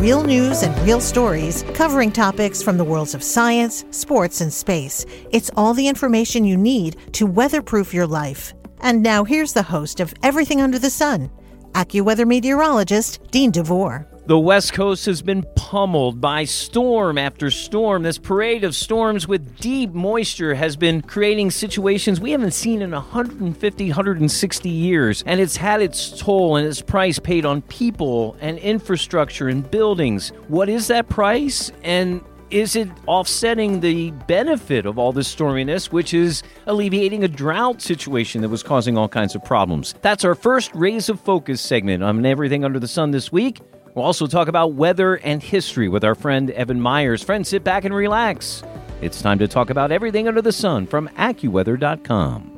Real news and real stories covering topics from the worlds of science, sports, and space. It's all the information you need to weatherproof your life. And now here's the host of Everything Under the Sun, AccuWeather meteorologist Dean DeVore. The West Coast has been pummeled by storm after storm. This parade of storms with deep moisture has been creating situations we haven't seen in 150, 160 years. And it's had its toll and its price paid on people and infrastructure and buildings. What is that price? And is it offsetting the benefit of all this storminess, which is alleviating a drought situation that was causing all kinds of problems? That's our first Rays of Focus segment on Everything Under the Sun this week. We'll also talk about weather and history with our friend Evan Myers. Friends, sit back and relax. It's time to talk about everything under the sun from AccuWeather.com.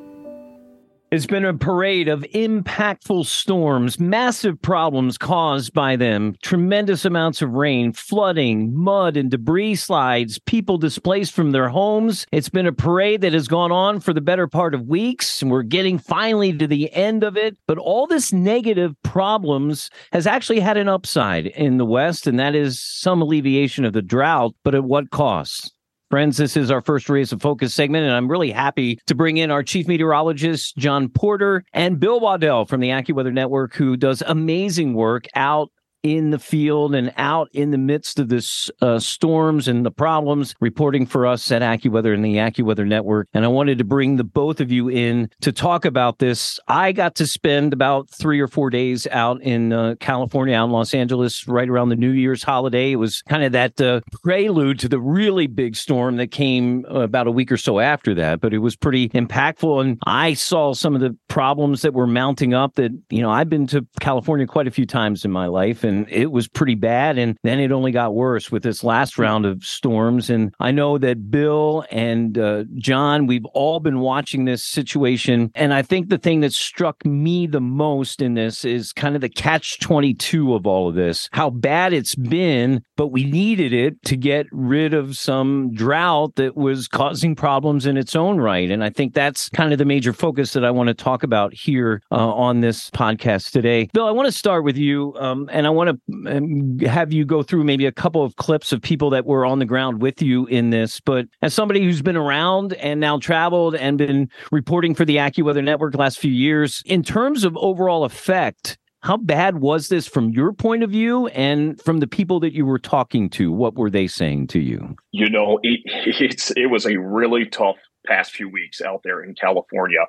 It's been a parade of impactful storms, massive problems caused by them, tremendous amounts of rain, flooding, mud and debris slides, people displaced from their homes. It's been a parade that has gone on for the better part of weeks, and we're getting finally to the end of it. But all this negative problems has actually had an upside in the West, and that is some alleviation of the drought, but at what cost? Friends, this is our first Rays of Focus segment, and I'm really happy to bring in our chief meteorologist, John Porter, and Bill Waddell from the AccuWeather Network, who does amazing work out in the field and out in the midst of this uh, storms and the problems, reporting for us at AccuWeather and the AccuWeather Network. And I wanted to bring the both of you in to talk about this. I got to spend about three or four days out in uh, California, out in Los Angeles, right around the New Year's holiday. It was kind of that uh, prelude to the really big storm that came uh, about a week or so after that, but it was pretty impactful. And I saw some of the problems that were mounting up that, you know, I've been to California quite a few times in my life. And and it was pretty bad. And then it only got worse with this last round of storms. And I know that Bill and uh, John, we've all been watching this situation. And I think the thing that struck me the most in this is kind of the catch 22 of all of this how bad it's been, but we needed it to get rid of some drought that was causing problems in its own right. And I think that's kind of the major focus that I want to talk about here uh, on this podcast today. Bill, I want to start with you, um, and I want want to um, have you go through maybe a couple of clips of people that were on the ground with you in this. But as somebody who's been around and now traveled and been reporting for the AccuWeather Network last few years, in terms of overall effect, how bad was this from your point of view and from the people that you were talking to? What were they saying to you? You know, it, it's it was a really tough past few weeks out there in California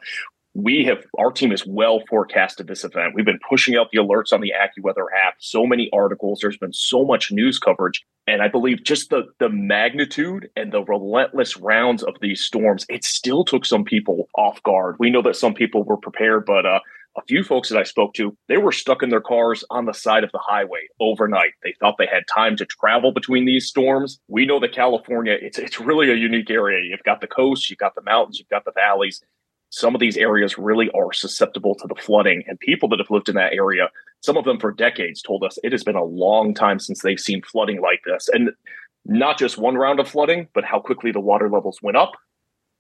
we have our team has well forecasted this event. We've been pushing out the alerts on the AccuWeather app. So many articles. There's been so much news coverage, and I believe just the the magnitude and the relentless rounds of these storms, it still took some people off guard. We know that some people were prepared, but uh, a few folks that I spoke to, they were stuck in their cars on the side of the highway overnight. They thought they had time to travel between these storms. We know that California, it's it's really a unique area. You've got the coast, you've got the mountains, you've got the valleys some of these areas really are susceptible to the flooding. And people that have lived in that area, some of them for decades, told us it has been a long time since they've seen flooding like this. And not just one round of flooding, but how quickly the water levels went up,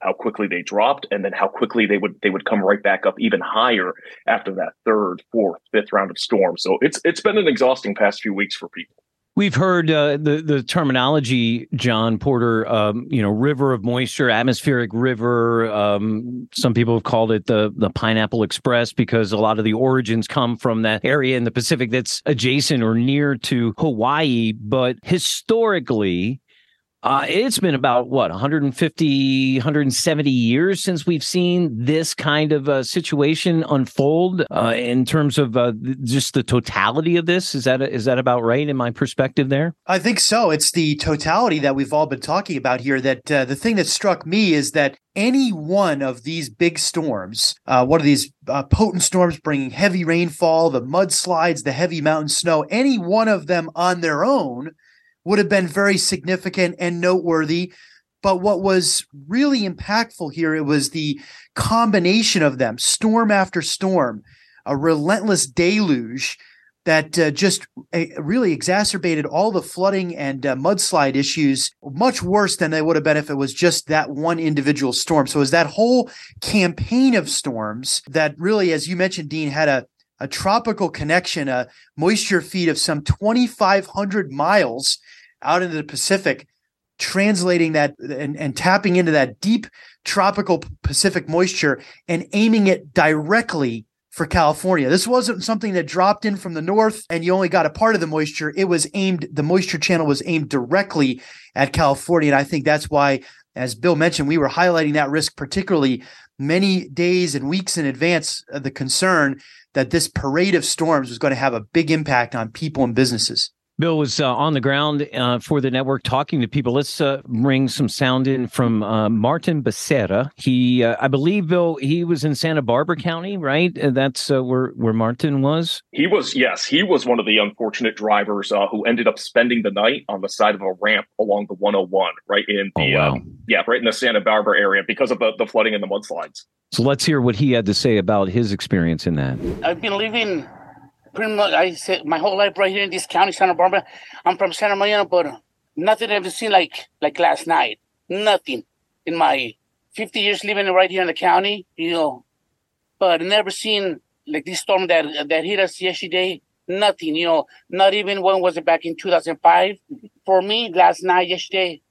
how quickly they dropped, and then how quickly they would they would come right back up even higher after that third, fourth, fifth round of storms. So it's it's been an exhausting past few weeks for people. We've heard uh, the the terminology, John Porter. Um, you know, river of moisture, atmospheric river. Um, some people have called it the the Pineapple Express because a lot of the origins come from that area in the Pacific that's adjacent or near to Hawaii. But historically, Uh, it's been about what 150, 170 years since we've seen this kind of uh, situation unfold. Uh, in terms of uh, just the totality of this, is that is that about right in my perspective? There, I think so. It's the totality that we've all been talking about here. That uh, the thing that struck me is that any one of these big storms, uh, one of these uh, potent storms bringing heavy rainfall, the mudslides, the heavy mountain snow, any one of them on their own would have been very significant and noteworthy. But what was really impactful here, it was the combination of them, storm after storm, a relentless deluge that uh, just uh, really exacerbated all the flooding and uh, mudslide issues much worse than they would have been if it was just that one individual storm. So it was that whole campaign of storms that really, as you mentioned, Dean, had a a tropical connection, a moisture feed of some 2,500 miles out into the Pacific, translating that and, and tapping into that deep tropical Pacific moisture and aiming it directly for California. This wasn't something that dropped in from the north and you only got a part of the moisture. It was aimed, the moisture channel was aimed directly at California. And I think that's why, as Bill mentioned, we were highlighting that risk particularly many days and weeks in advance of the concern that this parade of storms was going to have a big impact on people and businesses. Bill was uh, on the ground uh, for the network talking to people. Let's uh, bring some sound in from uh, Martin Becerra. He, uh, I believe, Bill, he was in Santa Barbara County, right? Uh, that's where where Martin was. He was, yes, he was one of the unfortunate drivers who ended up spending the night on the side of a ramp along the 101, right in the, oh, wow. yeah, right in the Santa Barbara area because of the, the flooding and the mudslides. So let's hear what he had to say about his experience in that. I've been living pretty much I said my whole life right here in this county, Santa Barbara. I'm from Santa Maria, but nothing I've ever seen like like last night. Nothing in my 50 years living right here in the county, you know. But never seen like this storm that that hit us yesterday. Nothing, you know. Not even when was it back in 2005. For me, last night, yesterday,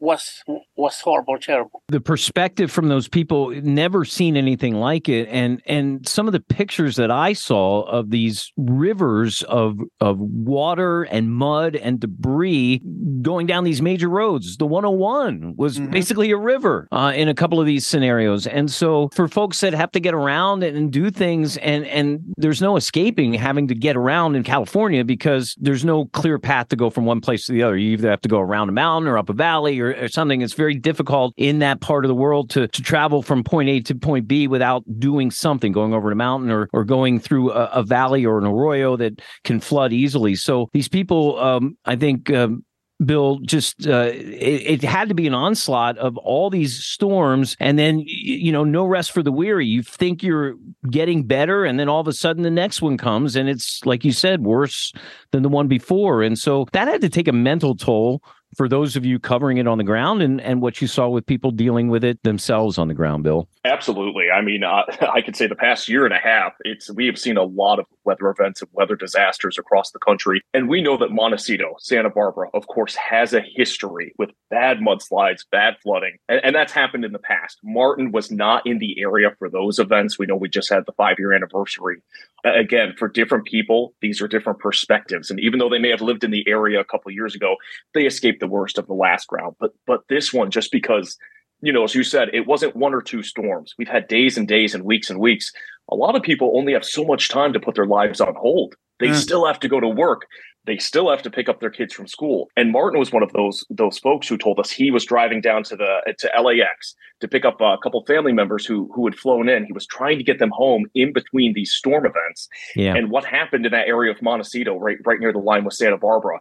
was was horrible, terrible. The perspective from those people never seen anything like it, and and some of the pictures that I saw of these rivers of of water and mud and debris going down these major roads. The 101 was mm-hmm. basically a river uh, in a couple of these scenarios, and so for folks that have to get around and do things, and and there's no escaping having to get around in California because there's no clear path to go from one place to the other. You either have to go around a mountain or up a valley or or, something, it's very difficult in that part of the world to, to travel from point A to point B without doing something, going over a mountain or, or going through a, a valley or an arroyo that can flood easily. So these people, um, I think, um, Bill, just uh, it, it, had to be an onslaught of all these storms, and then you know, no rest for the weary. You think you're getting better, and then all of a sudden the next one comes, and it's like you said, worse than the one before. And so that had to take a mental toll for those of you covering it on the ground and, and what you saw with people dealing with it themselves on the ground, Bill? Absolutely. I mean, uh, I could say the past year and a half, it's we have seen a lot of weather events and weather disasters across the country. And we know that Montecito, Santa Barbara, of course, has a history with bad mudslides, bad flooding, and, and that's happened in the past. Martin was not in the area for those events. We know we just had the five year anniversary. Again, for different people, these are different perspectives. And even though they may have lived in the area a couple years ago, they escaped the worst of the last round. But but this one, just because you know, as you said, it wasn't one or two storms. We've had days and days and weeks and weeks. A lot of people only have so much time to put their lives on hold. They mm. still have to go to work. They still have to pick up their kids from school. And Martin was one of those those folks who told us he was driving down to the to LAX to pick up a couple family members who who had flown in. He was trying to get them home in between these storm events. Yeah. And what happened in that area of Montecito, right right near the line with Santa Barbara,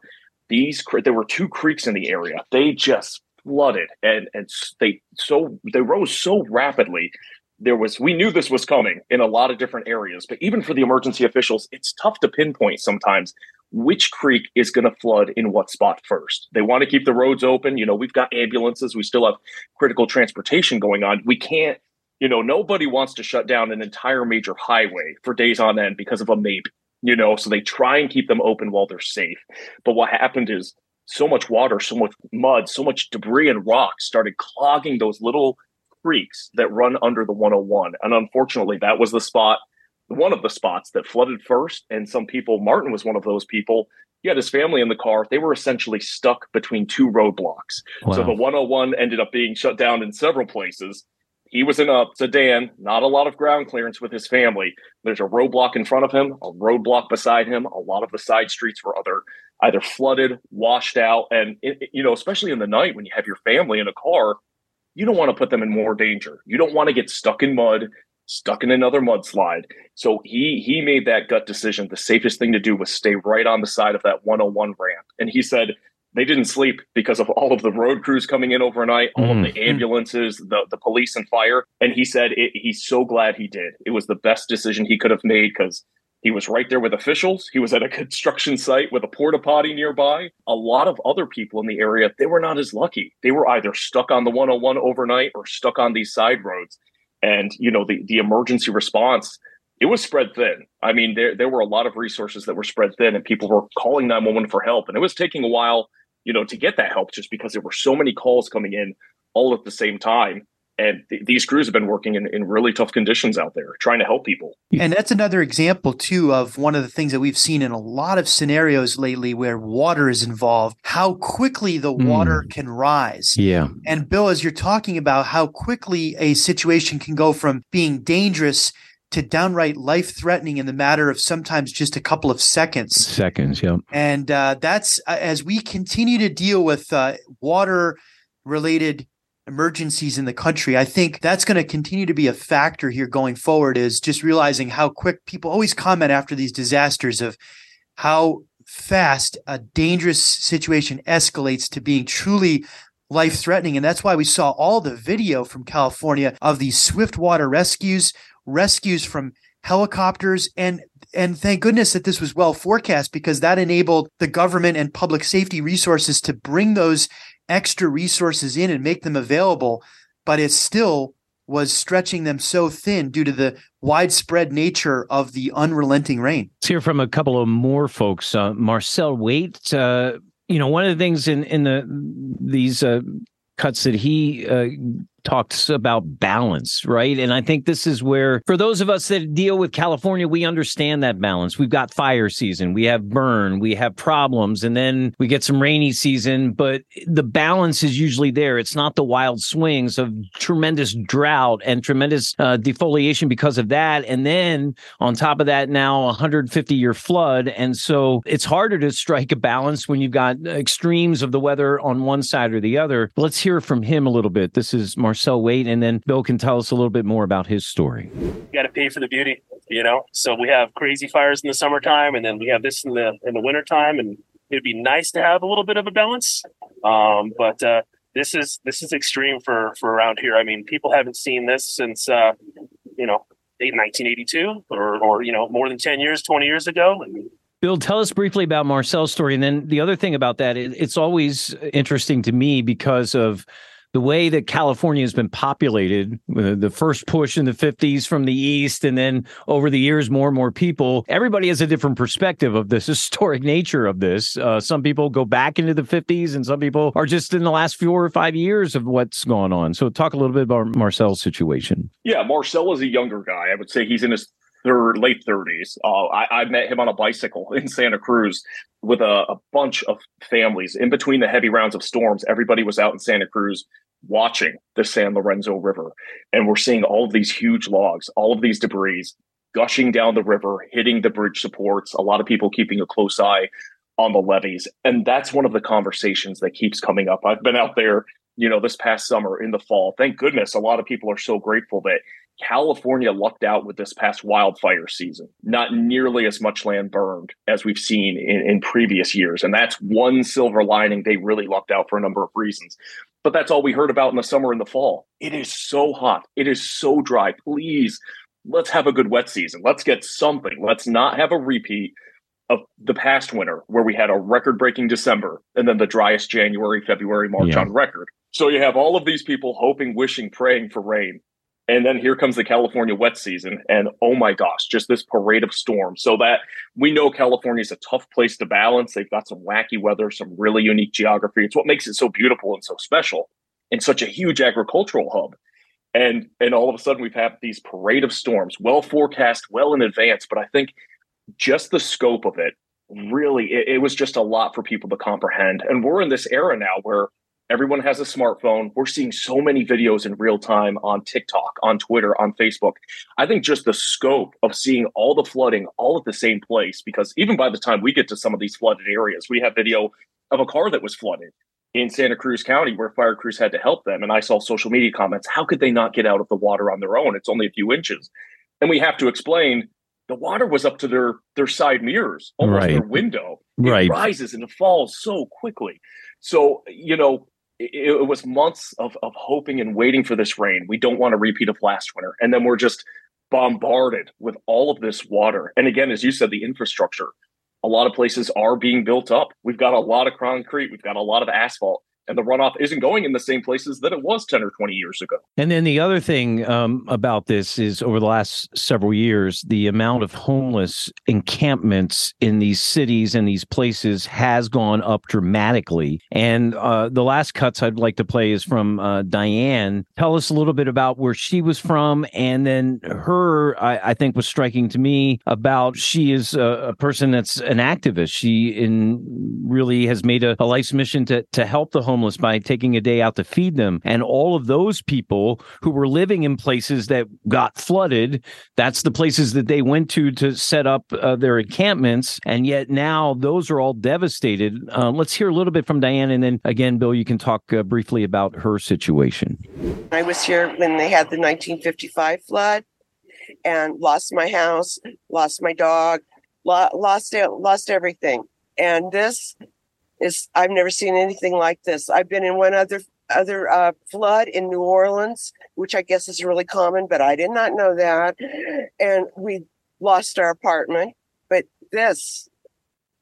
these there were two creeks in the area. They just flooded and and they so they rose so rapidly. There was we knew this was coming in a lot of different areas but even for the emergency officials it's tough to pinpoint sometimes which creek is going to flood in what spot first. They want to keep the roads open you know we've got ambulances we still have critical transportation going on. We can't you know nobody wants to shut down an entire major highway for days on end because of a maybe you know so they try and keep them open while they're safe but what happened is so much water, so much mud, so much debris and rocks started clogging those little creeks that run under the 101. And unfortunately, that was the spot, one of the spots that flooded first. And some people, Martin was one of those people, he had his family in the car. They were essentially stuck between two roadblocks. Wow. So the 101 ended up being shut down in several places. He was in a sedan, not a lot of ground clearance with his family. There's a roadblock in front of him, a roadblock beside him. A lot of the side streets were other either flooded, washed out, and it, you know, especially in the night when you have your family in a car, you don't want to put them in more danger. You don't want to get stuck in mud, stuck in another mudslide. So he he made that gut decision. The safest thing to do was stay right on the side of that 101 ramp. And he said they didn't sleep because of all of the road crews coming in overnight, all mm. of the ambulances, the, the police and fire. And he said it, he's so glad he did. It was the best decision he could have made because he was right there with officials. He was at a construction site with a porta potty nearby. A lot of other people in the area, they were not as lucky. They were either stuck on the 101 overnight or stuck on these side roads. And, you know, the, the emergency response, it was spread thin. I mean, there, there were a lot of resources that were spread thin and people were calling 911 for help. And it was taking a while you know, to get that help just because there were so many calls coming in all at the same time. And th- these crews have been working in, in really tough conditions out there trying to help people. And that's another example, too, of one of the things that we've seen in a lot of scenarios lately where water is involved, how quickly the mm. water can rise. Yeah. And Bill, as you're talking about how quickly a situation can go from being dangerous to downright life threatening in the matter of sometimes just a couple of seconds. Seconds, yeah. And uh, that's uh, as we continue to deal with uh, water related emergencies in the country. I think that's going to continue to be a factor here going forward. Is just realizing how quick people always comment after these disasters of how fast a dangerous situation escalates to being truly life threatening. And that's why we saw all the video from California of these swift water rescues rescues from helicopters and and thank goodness that this was well forecast because that enabled the government and public safety resources to bring those extra resources in and make them available but it still was stretching them so thin due to the widespread nature of the unrelenting rain. Let's hear from a couple of more folks. Uh, Marcel Waite, uh, you know, one of the things in in the these uh, cuts that he uh, talks about balance, right? And I think this is where, for those of us that deal with California, we understand that balance. We've got fire season, we have burn, we have problems, and then we get some rainy season, but the balance is usually there. It's not the wild swings of tremendous drought and tremendous uh, defoliation because of that. And then on top of that, now 150 year flood. And so it's harder to strike a balance when you've got extremes of the weather on one side or the other. Let's hear from him a little bit. This is Marcel Waite, and then Bill can tell us a little bit more about his story. You got to pay for the beauty, you know. So we have crazy fires in the summertime, and then we have this in the in the wintertime, and it'd be nice to have a little bit of a balance. Um, but uh, this is this is extreme for for around here. I mean, people haven't seen this since uh, you know 1982 or or you know more than 10 years, 20 years ago. Bill, tell us briefly about Marcel's story. And then the other thing about that, it's always interesting to me because of the way that California has been populated, uh, the first push in the 50s from the east, and then over the years, more and more people, everybody has a different perspective of this historic nature of this. Uh, some people go back into the 50s, and some people are just in the last four or five years of what's going on. So, talk a little bit about Marcel's situation. Yeah, Marcel is a younger guy. I would say he's in his third, late 30s. Uh, I, I, met him on a bicycle in Santa Cruz with a, a, bunch of families. In between the heavy rounds of storms, everybody was out in Santa Cruz watching the San Lorenzo River. And we're seeing all of these huge logs, all of these debris gushing down the river, hitting the bridge supports. A lot of people keeping a close eye on the levees. And that's one of the conversations that keeps coming up. I've been out there, you know, this past summer in the fall. Thank goodness a lot of people are so grateful that California lucked out with this past wildfire season. Not nearly as much land burned as we've seen in, in, previous years. And that's one silver lining. They really lucked out for a number of reasons. But that's all we heard about in the summer and the fall. It is so hot. It is so dry. Please, let's have a good wet season. Let's get something. Let's not have a repeat of the past winter where we had a record breaking December and then the driest January, February, March yeah. on record. So you have all of these people hoping, wishing, praying for rain. And then here comes the California wet season. And oh my gosh, just this parade of storms. So that we know California is a tough place to balance. They've got some wacky weather, some really unique geography. It's what makes it so beautiful and so special and such a huge agricultural hub. And and all of a sudden we've had these parade of storms, well forecast, well in advance. But I think just the scope of it really, it, it was just a lot for people to comprehend. And we're in this era now where everyone has a smartphone. We're seeing so many videos in real time on TikTok, on Twitter, on Facebook. I think just the scope of seeing all the flooding all at the same place, because even by the time we get to some of these flooded areas, we have video of a car that was flooded in Santa Cruz County where fire crews had to help them. And I saw social media comments how could they not get out of the water on their own? It's only a few inches. And we have to explain the water was up to their their side mirrors, almost right. their window. It right. rises and it falls so quickly. So, you know, it, it, was months of, of hoping and waiting for this rain. We don't want a repeat of last winter. And then we're just bombarded with all of this water. And again, as you said, the infrastructure a lot of places are being built up. We've got a lot of concrete, we've got a lot of asphalt and the runoff isn't going in the same places that it was 10 or 20 years ago. And then the other thing um, about this is over the last several years, the amount of homeless encampments in these cities and these places has gone up dramatically. And uh, the last cuts I'd like to play is from uh, Diane. Tell us a little bit about where she was from. And then her, I, I think, was striking to me about she is a, a, person that's an activist. She in really has made a, a life's mission to, to help the homeless homeless by taking a day out to feed them. And all of those people who were living in places that got flooded, that's the places that they went to to set up uh, their encampments. And yet now those are all devastated. Uh, let's hear a little bit from Diane. And then again, Bill, you can talk uh, briefly about her situation. I was here when they had the 1955 flood and lost my house, lost my dog, lost lost everything. And this is I've never seen anything like this. I've been in one other other uh, flood in New Orleans, which I guess is really common, but I did not know that. And we lost our apartment. But this,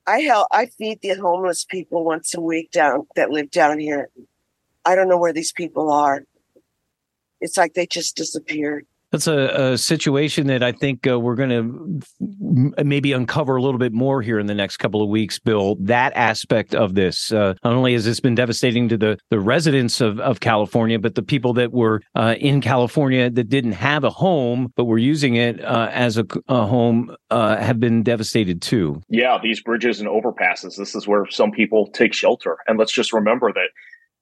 I help. I feed the homeless people once a week down that live down here. I don't know where these people are. It's like they just disappeared. That's a, a, situation that I think uh, we're going to f- maybe uncover a little bit more here in the next couple of weeks, Bill. That aspect of this, uh, not only has this been devastating to the, the residents of, of California, but the people that were uh, in California that didn't have a home but were using it uh, as a, a home uh, have been devastated too. Yeah, these bridges and overpasses. This is where some people take shelter. And let's just remember that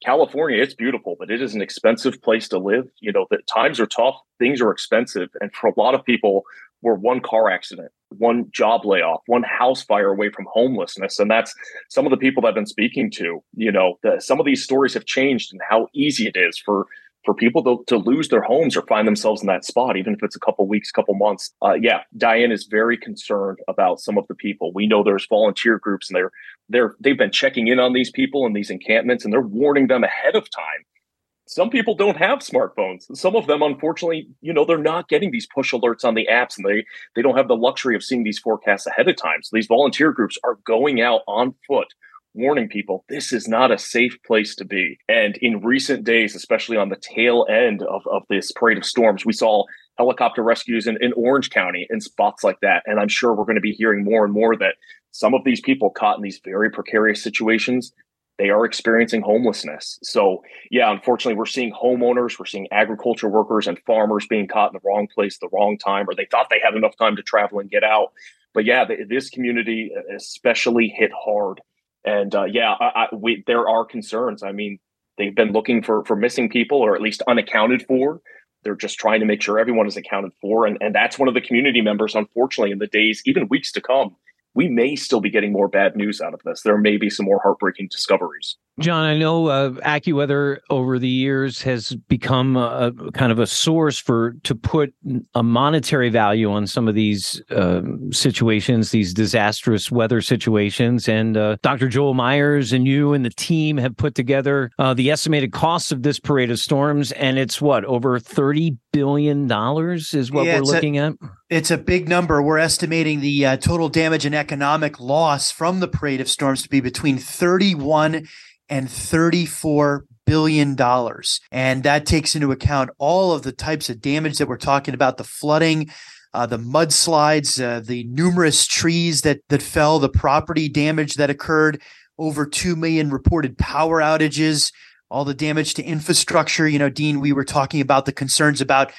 California, it's beautiful, but it is an expensive place to live. You know, the times are tough, things are expensive. And for a lot of people, we're one car accident, one job layoff, one house fire away from homelessness. And that's some of the people that I've been speaking to. You know, the, some of these stories have changed and how easy it is for for people to, to lose their homes or find themselves in that spot, even if it's a couple weeks, couple months. Uh, yeah, Diane is very concerned about some of the people. We know there's volunteer groups and they're they're they've been checking in on these people in these encampments and they're warning them ahead of time. Some people don't have smartphones. Some of them, unfortunately, you know, they're not getting these push alerts on the apps and they they don't have the luxury of seeing these forecasts ahead of time. So these volunteer groups are going out on foot warning people this is not a safe place to be. And in recent days, especially on the tail end of, of this parade of storms, we saw helicopter rescues in, in Orange County in spots like that. And I'm sure we're going to be hearing more and more that some of these people caught in these very precarious situations they are experiencing homelessness. So, yeah, unfortunately, we're seeing homeowners, we're seeing agriculture workers and farmers being caught in the wrong place, the wrong time, or they thought they had enough time to travel and get out. But yeah, this community especially hit hard and uh, yeah, I, I, we, there are concerns. I mean, they've been looking for for missing people or at least unaccounted for. They're just trying to make sure everyone is accounted for, and and that's one of the community members. Unfortunately, in the days, even weeks to come, we may still be getting more bad news out of this. There may be some more heartbreaking discoveries. John, I know uh, AccuWeather over the years has become a, a, kind of a source for to put a monetary value on some of these uh, situations, these disastrous weather situations. And uh, Dr. Joel Myers and you and the team have put together uh, the estimated costs of this parade of storms, and it's what over thirty billion dollars is what yeah, we're looking a, at. It's a big number. We're estimating the uh, total damage and economic loss from the parade of storms to be between thirty-one and 34 billion dollars. And that takes into account all of the types of damage that we're talking about, the flooding, uh, the mudslides, uh, the numerous trees that that fell, the property damage that occurred, over 2 million reported power outages, all the damage to infrastructure. You know, Dean, we were talking about the concerns about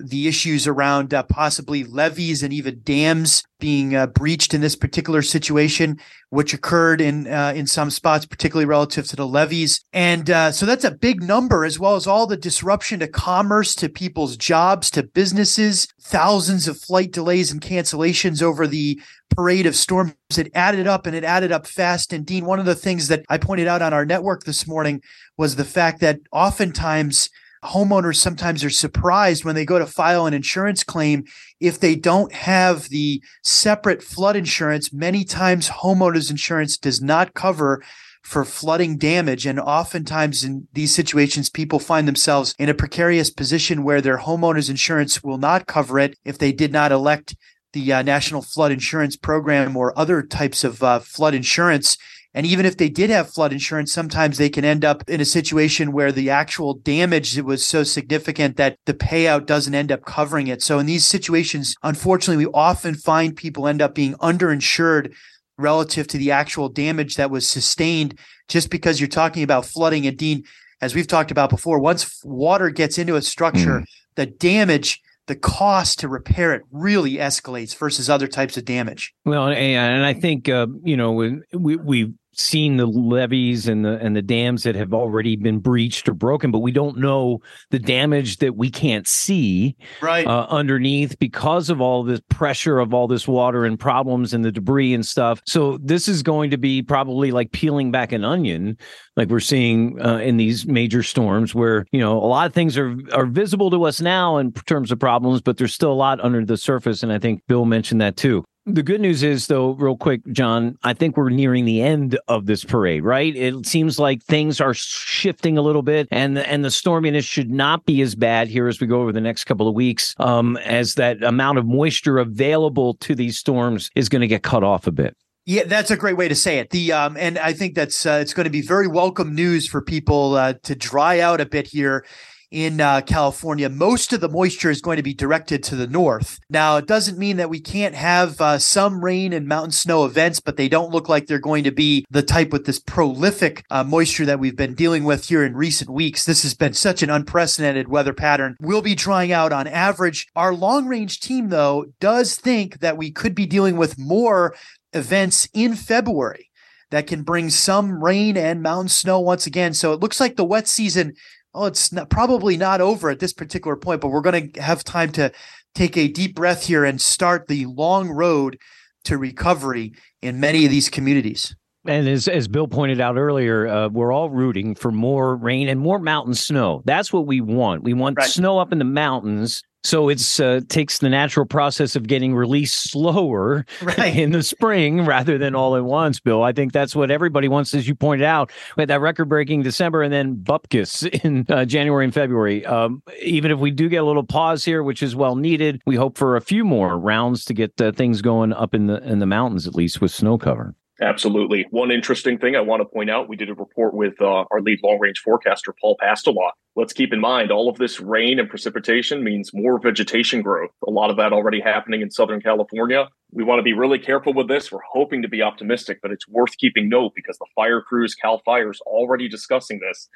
the issues around uh, possibly levees and even dams being uh, breached in this particular situation, which occurred in uh, in some spots, particularly relative to the levees. And uh, so that's a big number, as well as all the disruption to commerce, to people's jobs, to businesses, thousands of flight delays and cancellations over the parade of storms. It added up and it added up fast. And Dean, one of the things that I pointed out on our network this morning was the fact that oftentimes homeowners sometimes are surprised when they go to file an insurance claim if they don't have the separate flood insurance. Many times, homeowners insurance does not cover for flooding damage. And oftentimes, in these situations, people find themselves in a precarious position where their homeowners insurance will not cover it if they did not elect the uh, National Flood Insurance Program or other types of uh, flood insurance. And even if they did have flood insurance, sometimes they can end up in a situation where the actual damage was so significant that the payout doesn't end up covering it. So in these situations, unfortunately, we often find people end up being underinsured relative to the actual damage that was sustained just because you're talking about flooding. And Dean, as we've talked about before, once water gets into a structure, mm. the damage the cost to repair it really escalates versus other types of damage. Well, and I think uh, you know we we seen the levees and the and the dams that have already been breached or broken, but we don't know the damage that we can't see right uh, underneath because of all this pressure of all this water and problems and the debris and stuff. So this is going to be probably like peeling back an onion, like we're seeing uh, in these major storms, where you know a lot of things are are visible to us now in terms of problems, but there's still a lot under the surface. And I think Bill mentioned that too. The good news is, though, real quick, John, I think we're nearing the end of this parade, right? It seems like things are shifting a little bit, and and the storminess should not be as bad here as we go over the next couple of weeks, um, as that amount of moisture available to these storms is going to get cut off a bit. Yeah, that's a great way to say it. The um, and I think that's uh, it's going to be very welcome news for people uh, to dry out a bit here in uh, California, most of the moisture is going to be directed to the north. Now, it doesn't mean that we can't have uh, some rain and mountain snow events, but they don't look like they're going to be the type with this prolific uh, moisture that we've been dealing with here in recent weeks. This has been such an unprecedented weather pattern. We'll be drying out on average. Our long range team, though, does think that we could be dealing with more events in February that can bring some rain and mountain snow once again. So it looks like the wet season oh, it's not, probably not over at this particular point, but we're going to have time to take a deep breath here and start the long road to recovery in many of these communities. And as as Bill pointed out earlier, uh, we're all rooting for more rain and more mountain snow. That's what we want. We want right. snow up in the mountains so it's uh, takes the natural process of getting released slower right. in the spring rather than all at once, Bill. I think that's what everybody wants, as you pointed out. We had that record breaking December and then bupkis in uh, January and February. Um, even if we do get a little pause here, which is well needed, we hope for a few more rounds to get uh, things going up in the in the mountains at least with snow cover. Absolutely. One interesting thing I want to point out we did a report with uh, our lead long range forecaster, Paul Pastelok. Let's keep in mind all of this rain and precipitation means more vegetation growth. A lot of that already happening in Southern California. We want to be really careful with this. We're hoping to be optimistic, but it's worth keeping note because the fire crews, Cal Fire's already discussing this.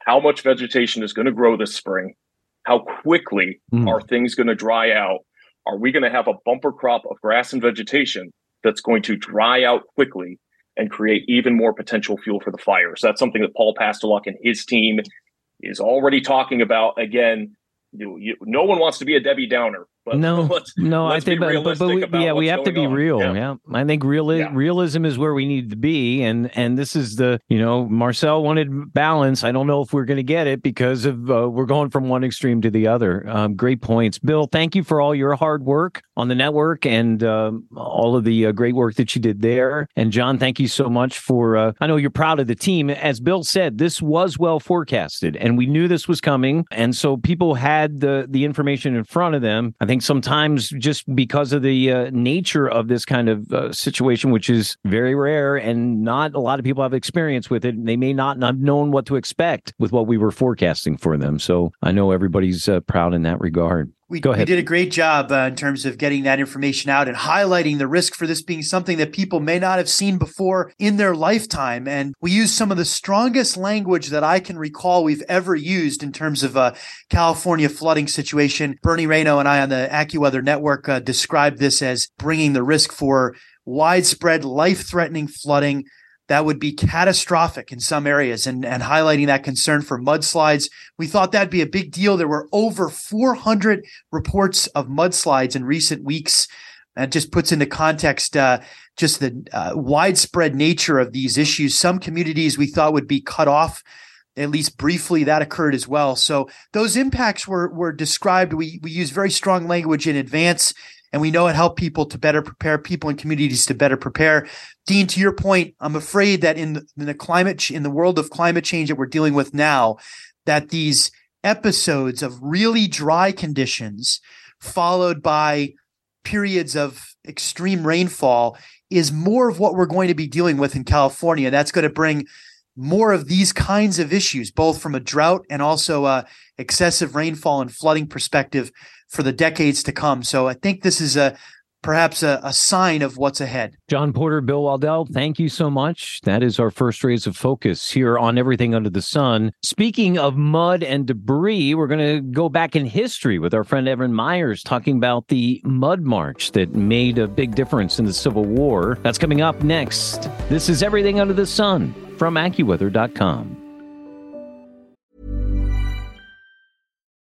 How much vegetation is going to grow this spring? How quickly mm. are things going to dry out? Are we going to have a bumper crop of grass and vegetation that's going to dry out quickly and create even more potential fuel for the fires. That's something that Paul Pastelok and his team is already talking about. Again, you, you, no one wants to be a Debbie Downer, but no, let's, no, let's I think, but, but, but we, yeah, we have to be on. real. Yeah. yeah. I think real yeah. realism is where we need to be, and and this is the you know Marcel wanted balance. I don't know if we're going to get it because of uh, we're going from one extreme to the other. Um, great points, Bill. Thank you for all your hard work on the network and um, all of the uh, great work that you did there. And John, thank you so much for. Uh, I know you're proud of the team. As Bill said, this was well forecasted, and we knew this was coming, and so people had the the information in front of them. I think think sometimes just because of the uh, nature of this kind of uh, situation, which is very rare and not a lot of people have experience with it, they may not have known what to expect with what we were forecasting for them. So I know everybody's uh, proud in that regard. We, Go ahead. we did a great job uh, in terms of getting that information out and highlighting the risk for this being something that people may not have seen before in their lifetime. And we used some of the strongest language that I can recall we've ever used in terms of a California flooding situation. Bernie Rayno and I on the AccuWeather Network uh, described this as bringing the risk for widespread, life threatening flooding that would be catastrophic in some areas and, and highlighting that concern for mudslides. We thought that'd be a big deal. There were over 400 reports of mudslides in recent weeks. That just puts into context uh, just the uh, widespread nature of these issues. Some communities we thought would be cut off. At least briefly, that occurred as well. So those impacts were were described. We we use very strong language in advance and we know it helped people to better prepare people and communities to better prepare. Dean to your point i'm afraid that in the, in the climate in the world of climate change that we're dealing with now that these episodes of really dry conditions followed by periods of extreme rainfall is more of what we're going to be dealing with in california. That's going to bring more of these kinds of issues both from a drought and also a excessive rainfall and flooding perspective for the decades to come. So I think this is a perhaps a, a, sign of what's ahead. John Porter, Bill Waddell, thank you so much. That is our first rays of focus here on Everything Under the Sun. Speaking of mud and debris, we're going to go back in history with our friend Evan Myers talking about the Mud March that made a big difference in the Civil War. That's coming up next. This is Everything Under the Sun from AccuWeather.com.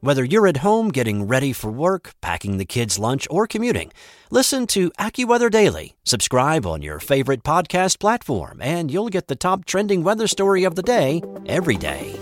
Whether you're at home getting ready for work, packing the kids' lunch, or commuting, listen to AccuWeather Daily. Subscribe on your favorite podcast platform, and you'll get the top trending weather story of the day every day.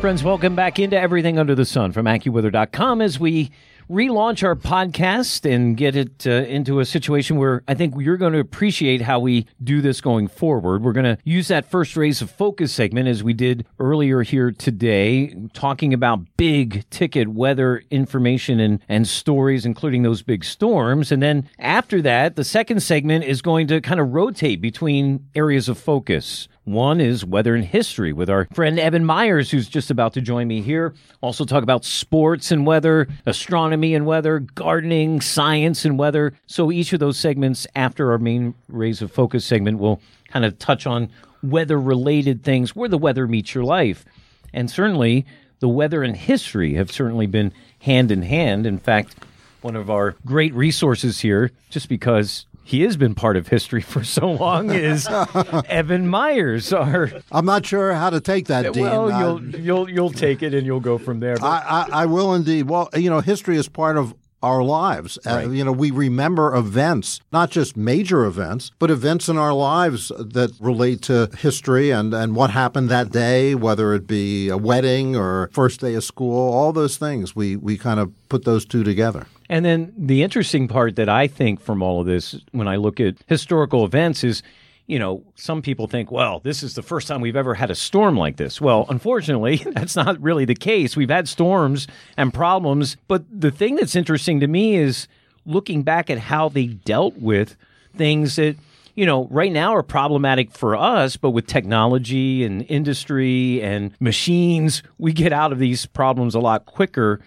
Friends, welcome back into Everything Under the Sun from AccuWeather.com as we relaunch our podcast and get it uh, into a situation where I think you're going to appreciate how we do this going forward. We're going to use that first rays of focus segment as we did earlier here today, talking about big ticket weather information and, and stories, including those big storms. And then after that, the second segment is going to kind of rotate between areas of focus. One is weather and history with our friend Evan Myers, who's just about to join me here. Also, talk about sports and weather, astronomy and weather, gardening, science and weather. So, each of those segments after our main rays of focus segment will kind of touch on weather related things where the weather meets your life. And certainly, the weather and history have certainly been hand in hand. In fact, one of our great resources here, just because he has been part of history for so long is Evan Myers. Our I'm not sure how to take that, Dean. well, you'll you'll you'll take it and you'll go from there. But I, I, I will indeed. Well, you know, history is part of our lives. Uh, you know, we remember events, not just major events, but events in our lives that relate to history and, and what happened that day, whether it be a wedding or first day of school, all those things. We, we kind of put those two together. And then the interesting part that I think from all of this, when I look at historical events, is you know, some people think, well, this is the first time we've ever had a storm like this. Well, unfortunately, that's not really the case. We've had storms and problems. But the thing that's interesting to me is looking back at how they dealt with things that, you know, right now are problematic for us, but with technology and industry and machines, we get out of these problems a lot quicker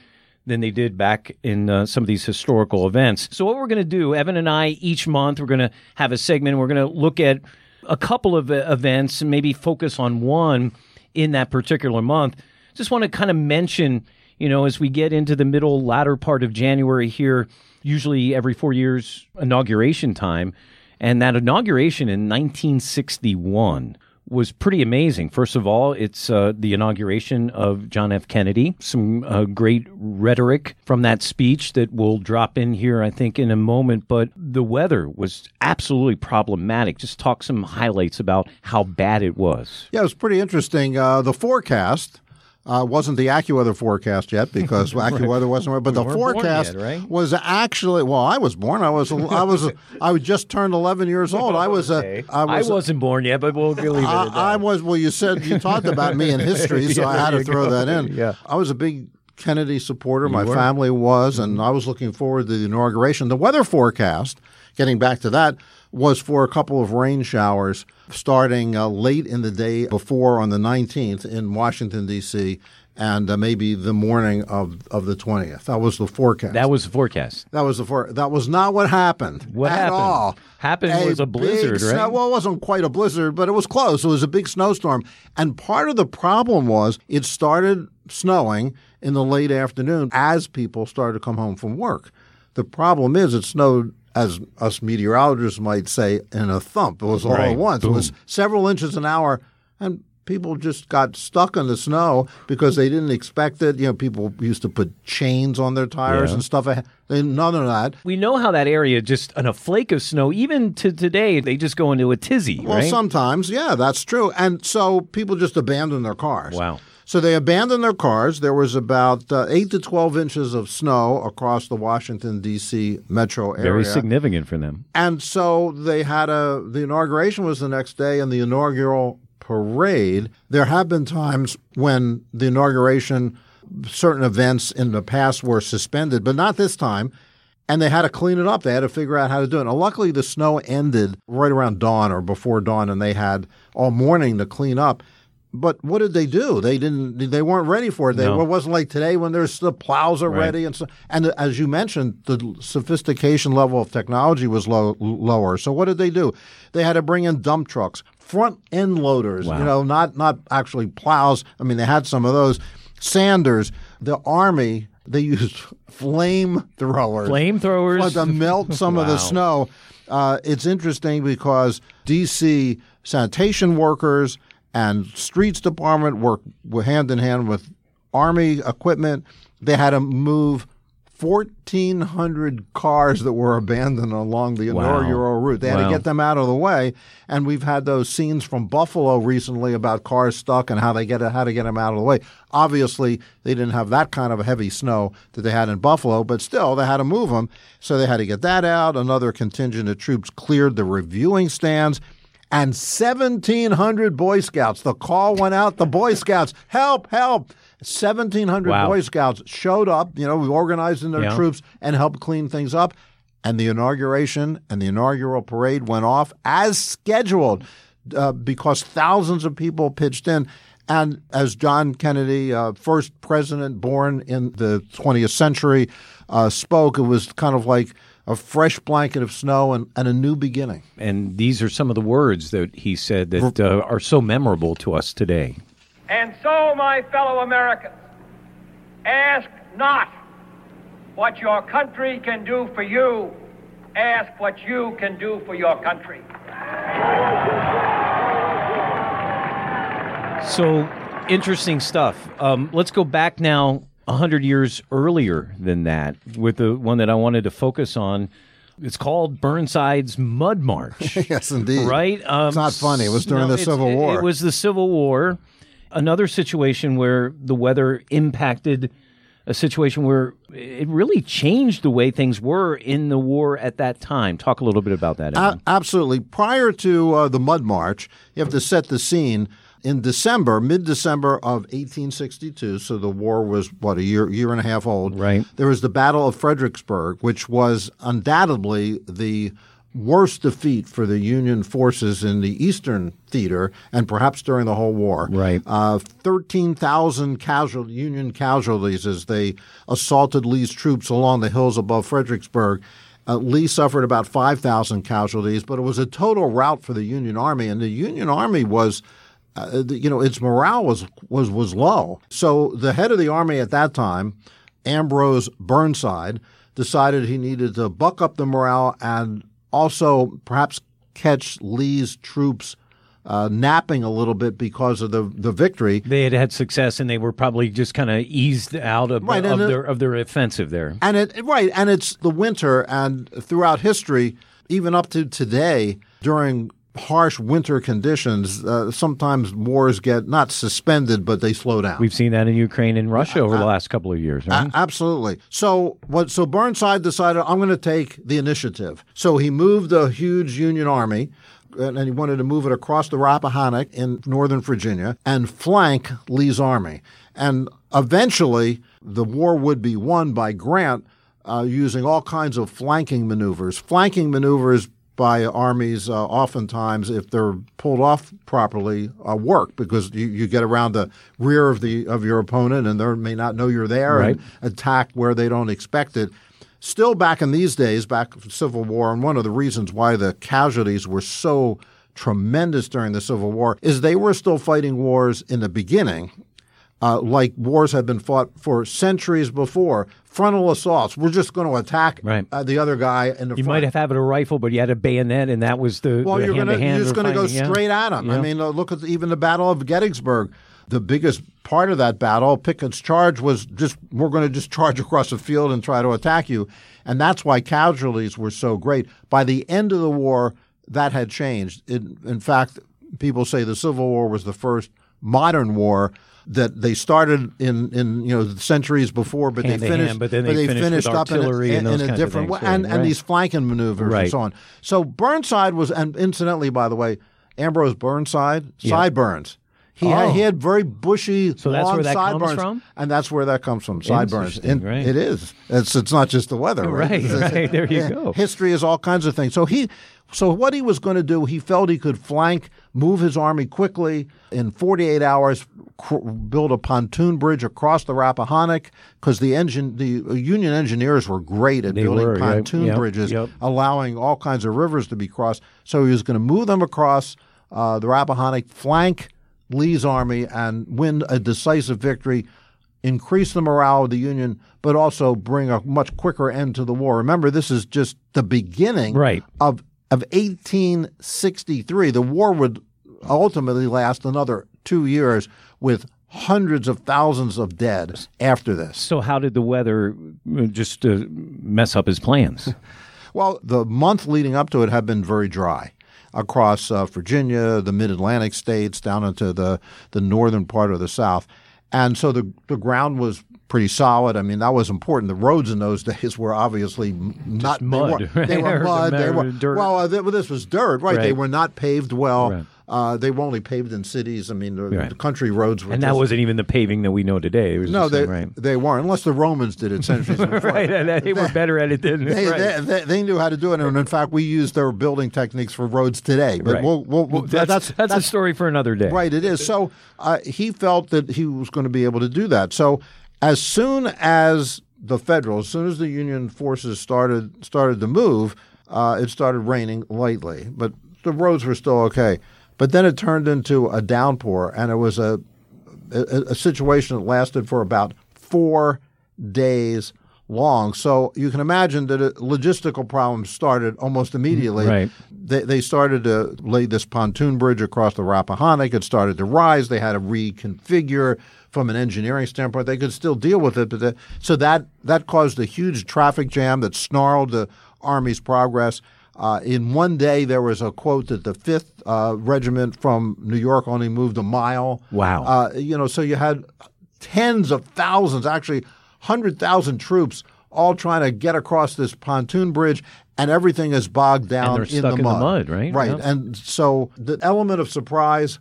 than they did back in uh, some of these historical events. So, what we're going to do, Evan and I, each month, we're going to have a segment. We're going to look at a couple of uh, events and maybe focus on one in that particular month. Just want to kind of mention, you know, as we get into the middle, latter part of January here, usually every four years, inauguration time. And that inauguration in 1961 was pretty amazing. First of all, it's uh, the inauguration of John F. Kennedy. Some uh, great rhetoric from that speech that we'll drop in here, I think, in a moment. But the weather was absolutely problematic. Just talk some highlights about how bad it was. Yeah, it was pretty interesting. Uh, the forecast uh, wasn't the AccuWeather forecast yet because AccuWeather wasn't, but We the forecast yet, right? was actually. Well, I was born. I was. I was. I was just turned eleven years old. I was. A, I I was. wasn't born yet, but we'll leave it. I, I was. Well, you said you talked about me in history, so Yeah, I had to throw go. that in. Yeah. I was a big Kennedy supporter. My were. Mm-hmm. family was, and I was looking forward to the inauguration. The weather forecast, getting back to that, was for a couple of rain showers starting uh, late in the day before on the 19th in Washington D.C. and uh, maybe the morning of, of the 20th. That was the forecast. That was the forecast. That was the for- That was not what happened. What at happened? all. Happened was a blizzard, right? snow- well, it wasn't quite a blizzard, but it was close. It was a big snowstorm, and part of the problem was it started snowing in the late afternoon as people started to come home from work. The problem is it snowed. As us meteorologists might say, in a thump. It was all Right. at once. It was several inches an hour, and people just got stuck in the snow because they didn't expect it. You know, people used to put chains on their tires Yeah. and stuff. None of that. We know how that area just on a flake of snow, even to today, they just go into a tizzy, Well, right? sometimes, yeah, that's true. And so people just abandon their cars. Wow. So they abandoned their cars. There was about uh, 8 to 12 inches of snow across the Washington, D.C. metro area. Very significant for them. And so they had a, the inauguration was the next day, and the inaugural parade. There have been times when the inauguration, certain events in the past were suspended, but not this time. And they had to clean it up. They had to figure out how to do it. And luckily, the snow ended right around dawn or before dawn, and they had all morning to clean up. But what did they do? They didn't. They weren't ready for it. They, No. It wasn't like today when there's the plows are Right. ready and so. And as you mentioned, the sophistication level of technology was low, lower. So what did they do? They had to bring in dump trucks, front end loaders. Wow. You know, not not actually plows. I mean, they had some of those. Sanders. The army. They used flame throwers. Flame throwers to melt some of the snow. Uh, it's interesting because D.C. sanitation workers and streets department work were hand in hand with army equipment. They had to move 1,400 cars that were abandoned along the Wow. inaugural route. They had Wow. to get them out of the way. And we've had those scenes from Buffalo recently about cars stuck and how they get how to get them out of the way. Obviously, they didn't have that kind of heavy snow that they had in Buffalo, but still, they had to move them. So they had to get that out. Another contingent of troops cleared the reviewing stands. And 1,700 Boy Scouts. The call went out. The Boy Scouts, help, help. 1,700 Wow. Boy Scouts showed up, you know, organized in their Yeah. troops and helped clean things up. And the inauguration and the inaugural parade went off as scheduled uh, because thousands of people pitched in. And as John Kennedy, uh, first president born in the 20th century, uh, spoke, it was kind of like a fresh blanket of snow and, and a new beginning. And these are some of the words that he said that uh, are so memorable to us today. And so, my fellow Americans, ask not what your country can do for you, ask what you can do for your country. So interesting stuff. Um, let's go back now 100 years earlier than that with the one that I wanted to focus on. It's called Burnside's Mud March. yes, indeed. Right? Um, it's not funny. It was during no, the Civil it- War. It was the Civil War. Another situation where the weather impacted a situation where it really changed the way things were in the war at that time. Talk a little bit about that. A- absolutely. Prior to uh, the Mud March, you have to set the scene. In December, mid-December of 1862, so the war was what a year, year and a half old. Right. There was the Battle of Fredericksburg, which was undoubtedly the worst defeat for the Union forces in the Eastern Theater, and perhaps during the whole war. Right. Uh, 13,000 casual, Union casualties as they assaulted Lee's troops along the hills above Fredericksburg. Uh, Lee suffered about 5,000 casualties, but it was a total rout for the Union Army, and the Union Army was uh, you know, its morale was was was low. So the head of the army at that time, Ambrose Burnside, decided he needed to buck up the morale and also perhaps catch Lee's troops uh, napping a little bit because of the the victory. They had had success, and they were probably just kind of eased out of, Right, of it- their of their offensive there. And it right, and it's the winter, and throughout history, even up to today, during harsh winter conditions, uh, sometimes wars get not suspended, but they slow down. We've seen that in Ukraine and Russia over the last couple of years. Right? A- absolutely. So what? So Burnside decided I'm going to take the initiative. So he moved a huge Union army, and and he wanted to move it across the Rappahannock in northern Virginia and flank Lee's army. And eventually, the war would be won by Grant uh, using all kinds of flanking maneuvers. Flanking maneuvers by armies uh, oftentimes if they're pulled off properly uh, work because you, you get around the rear of the of your opponent and they may not know you're there and attack where they don't expect it. Still back in these days back civil war and one of the reasons why the casualties were so tremendous during the civil war is they were still fighting wars in the beginning uh, like wars have been fought for centuries before frontal assaults we're just going to attack uh, the other guy in the You front might have had a rifle, but you had a bayonet, and that was the well, the you're gonna you're just going to go yeah. straight at him. I mean, uh, look at even the Battle of Gettysburg. The biggest part of that battle, Pickett's charge was just we're going to just charge across the field and try to attack you, and that's why casualties were so great. By the end of the war, that had changed. It, in fact, people say the Civil War was the first modern war. That they started in, in you know centuries before, but Hand they to hand, finished. but then they finished with up in a, in, in a different way, and, right, and these flanking maneuvers Right. and so on. So Burnside was, and incidentally, by the way, Ambrose Burnside Yeah. sideburns. He had Oh. he had very bushy, So that's long where that comes sideburns, from? and that's where that comes from. Sideburns. And right. It is. It's it's not just the weather, right? Right, right. There you go. History is all kinds of things. So he, so what he was going to do, he felt he could flank, move his army quickly in 48 hours, cr- build a pontoon bridge across the Rappahannock because the engine, the Union engineers were great at They building were, pontoon Yep, bridges, yep. allowing all kinds of rivers to be crossed. So he was going to move them across uh, the Rappahannock, flank Lee's army, and win a decisive victory. Increase the morale of the Union, but also bring a much quicker end to the war. Remember, this is just the beginning Right. of of 1863. The war would ultimately last another two years with hundreds of thousands of dead after this. So how did the weather uh, just uh, mess up his plans? Well, the month leading up to it had been very dry across uh, Virginia, the mid Atlantic states, down into the, the northern part of the South. And so the, the ground was pretty solid. I mean, that was important. The roads in those days were obviously not mud, They were, they were mud. They were dirt. well. Uh, th- well, this was dirt, right? They were not paved well. Right. Uh, they were only paved in cities. I mean, the, Right. the country roads were. and that wasn't even the paving that we know today. It was no, just, they right. they weren't unless the Romans did it centuries before. right, and they were better at it than They, right. they, they, they knew how to do it, and in fact, we use their building techniques for roads today. But Right. we'll, we'll, we'll, that's, that's that's a story for another day. right. It is. So uh, he felt that he was going to be able to do that. So as soon as the federal, as soon as the Union forces started started to move, uh, it started raining lightly, but the roads were still okay. But then it turned into a downpour, and it was a a, a situation that lasted for about four days long. So you can imagine that a logistical problems started almost immediately. Right. They, they started to lay this pontoon bridge across the Rappahannock. It started to rise. They had to reconfigure from an engineering standpoint. They could still deal with it, but the, so that that caused a huge traffic jam that snarled the Army's progress. Uh, in one day, there was a quote that the Fifth uh, Regiment from New York only moved a mile. Wow. Uh, you know, so you had tens of thousands, actually, hundred thousand troops, all trying to get across this pontoon bridge, and everything is bogged down they're in, stuck the in the mud. mud, right? Right, and so the element of surprise,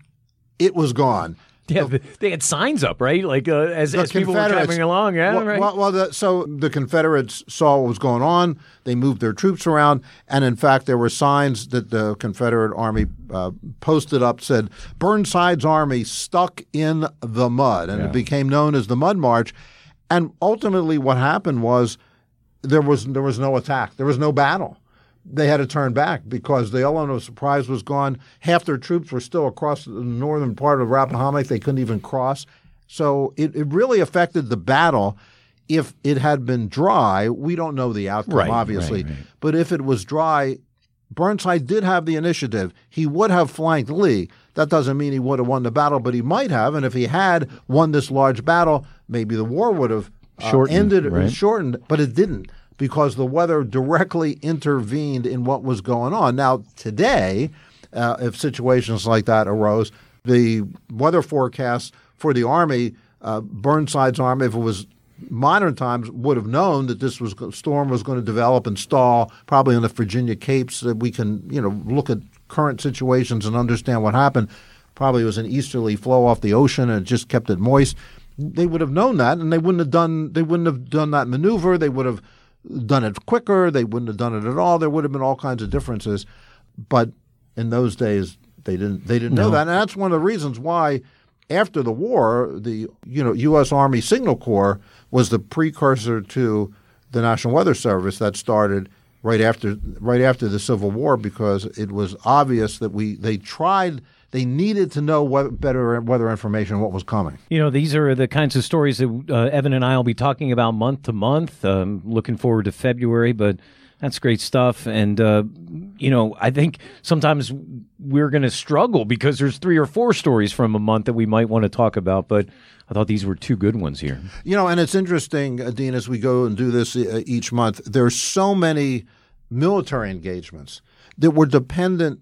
it was gone. Yeah, they had signs up, right? Like uh, as, as people were traveling along. Yeah, well, right. Well, well, the, so the Confederates saw what was going on. They moved their troops around, and in fact, there were signs that the Confederate Army uh, posted up said Burnside's army stuck in the mud, and Yeah. it became known as the Mud March. And ultimately, what happened was there was there was no attack, there was no battle. they had to turn back because the element of surprise was gone. Half their troops were still across the northern part of Rappahannock. They couldn't even cross. So it, it really affected the battle. If it had been dry, we don't know the outcome, Right, obviously. right, right. But if it was dry, Burnside did have the initiative. He would have flanked Lee. That doesn't mean he would have won the battle, but he might have. And if he had won this large battle, maybe the war would have uh, Shortened, ended, right? shortened, but it didn't because the weather directly intervened in what was going on. Now, today, uh, if situations like that arose, the weather forecast for the Army, uh, Burnside's Army, if it was modern times, would have known that this was storm was going to develop and stall probably in the Virginia Capes. That we can, you know, look at current situations and understand what happened. Probably was an easterly flow off the ocean and it just kept it moist. They would have known that, and they wouldn't have done. They wouldn't have done that maneuver. They would have done it quicker. They wouldn't have done it at all. There would have been all kinds of differences, but in those days they didn't. They didn't know that, and that's one of the reasons why. After the war, the you know U.S. Army Signal Corps was the precursor to the National Weather Service that started right after right after the Civil War because it was obvious that we they tried they needed to know what better weather information what was coming. You know, these are the kinds of stories that uh, Evan and I will be talking about month to month. Um, looking forward to February, but that's great stuff. And, uh, you know, I think sometimes we're going to struggle because there's three or four stories from a month that we might want to talk about. But I thought these were two good ones here. You know, and it's interesting, Dean, as we go and do this uh, each month, there's so many military engagements that were dependent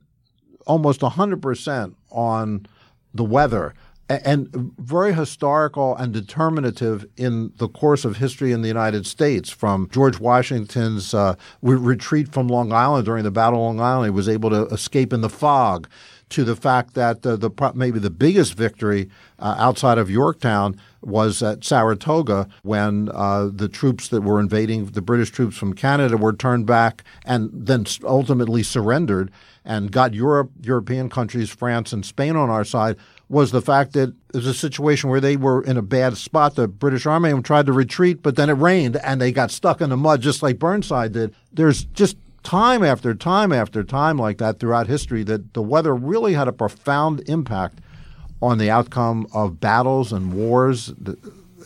almost 100% on the weather and very historical and determinative in the course of history in the United States. From George Washington's uh, retreat from Long Island during the Battle of Long Island, he was able to escape in the fog. To the fact that uh, the maybe the biggest victory uh, outside of Yorktown was at Saratoga when uh, the troops that were invading the British troops from Canada were turned back and then ultimately surrendered and got Europe, European countries, France and Spain on our side was the fact that it was a situation where they were in a bad spot. The British Army tried to retreat, but then it rained and they got stuck in the mud just like Burnside did. There's just time after time after time like that throughout history that the weather really had a profound impact on the outcome of battles and wars.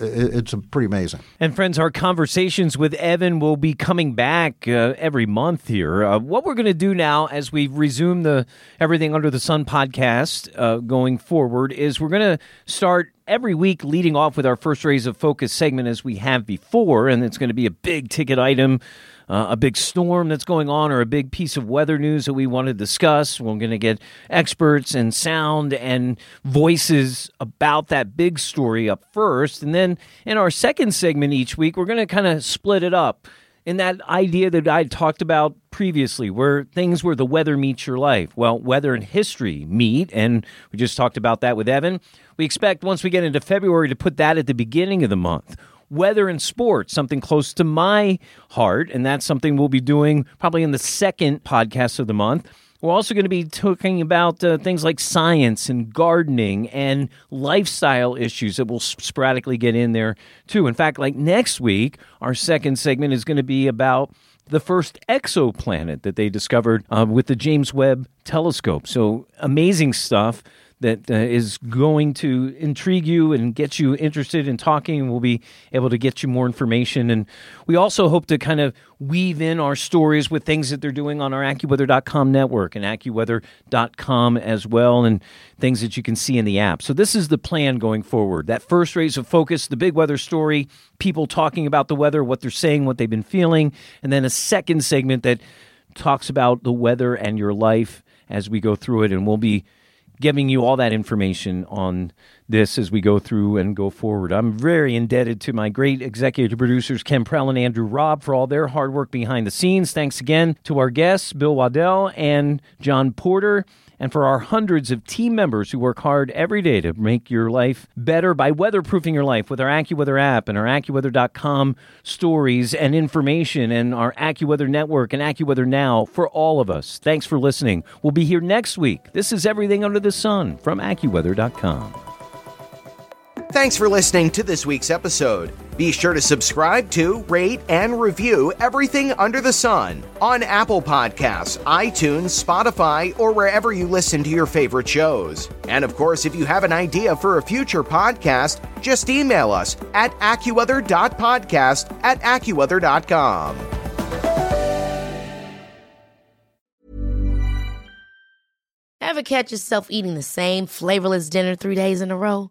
It- It's pretty amazing. And friends, our conversations with Evan will be coming back uh, every month here. Uh, what we're going to do now, as we resume the Everything Under the Sun podcast uh, going forward, is we're going to start every week leading off with our first rays of focus segment as we have before, and it's going to be a big ticket item. Uh, a big storm that's going on, or a big piece of weather news that we want to discuss. We're going to get experts and sound and voices about that big story up first. And then in our second segment each week, we're going to kind of split it up in that idea that I talked about previously, where things where the weather meets your life. Well, weather and history meet, and we just talked about that with Evan. We expect once we get into February to put that at the beginning of the month. Weather and sports, something close to my heart, and that's something we'll be doing probably in the second podcast of the month. We're also going to be talking about uh, things like science and gardening and lifestyle issues that we'll sporadically get in there too. In fact, like next week, our second segment is going to be about the first exoplanet that they discovered uh, with the James Webb telescope. So amazing stuff that uh, is going to intrigue you and get you interested in talking. We'll be able to get you more information. And we also hope to kind of weave in our stories with things that they're doing on our AccuWeather.com network and AccuWeather.com as well, and things that you can see in the app. So this is the plan going forward. That first rays of focus, the big weather story, people talking about the weather, what they're saying, what they've been feeling, and then a second segment that talks about the weather and your life as we go through it. And we'll be giving you all that information on this as we go through and go forward. I'm very indebted to my great executive producers, Ken Prell and Andrew Robb, for all their hard work behind the scenes. Thanks again to our guests, Bill Waddell and John Porter. And for our hundreds of team members who work hard every day to make your life better by weatherproofing your life with our AccuWeather app and our AccuWeather.com stories and information and our AccuWeather network and AccuWeather Now for all of us. Thanks for listening. We'll be here next week. This is Everything Under the Sun from AccuWeather.com. Thanks for listening to this week's episode. Be sure to subscribe to, rate, and review everything under the sun on Apple Podcasts, iTunes, Spotify, or wherever you listen to your favorite shows. And of course, if you have an idea for a future podcast, just email us at AccuWeather.podcast at AccuWeather.com. Ever catch yourself eating the same flavorless dinner three days in a row?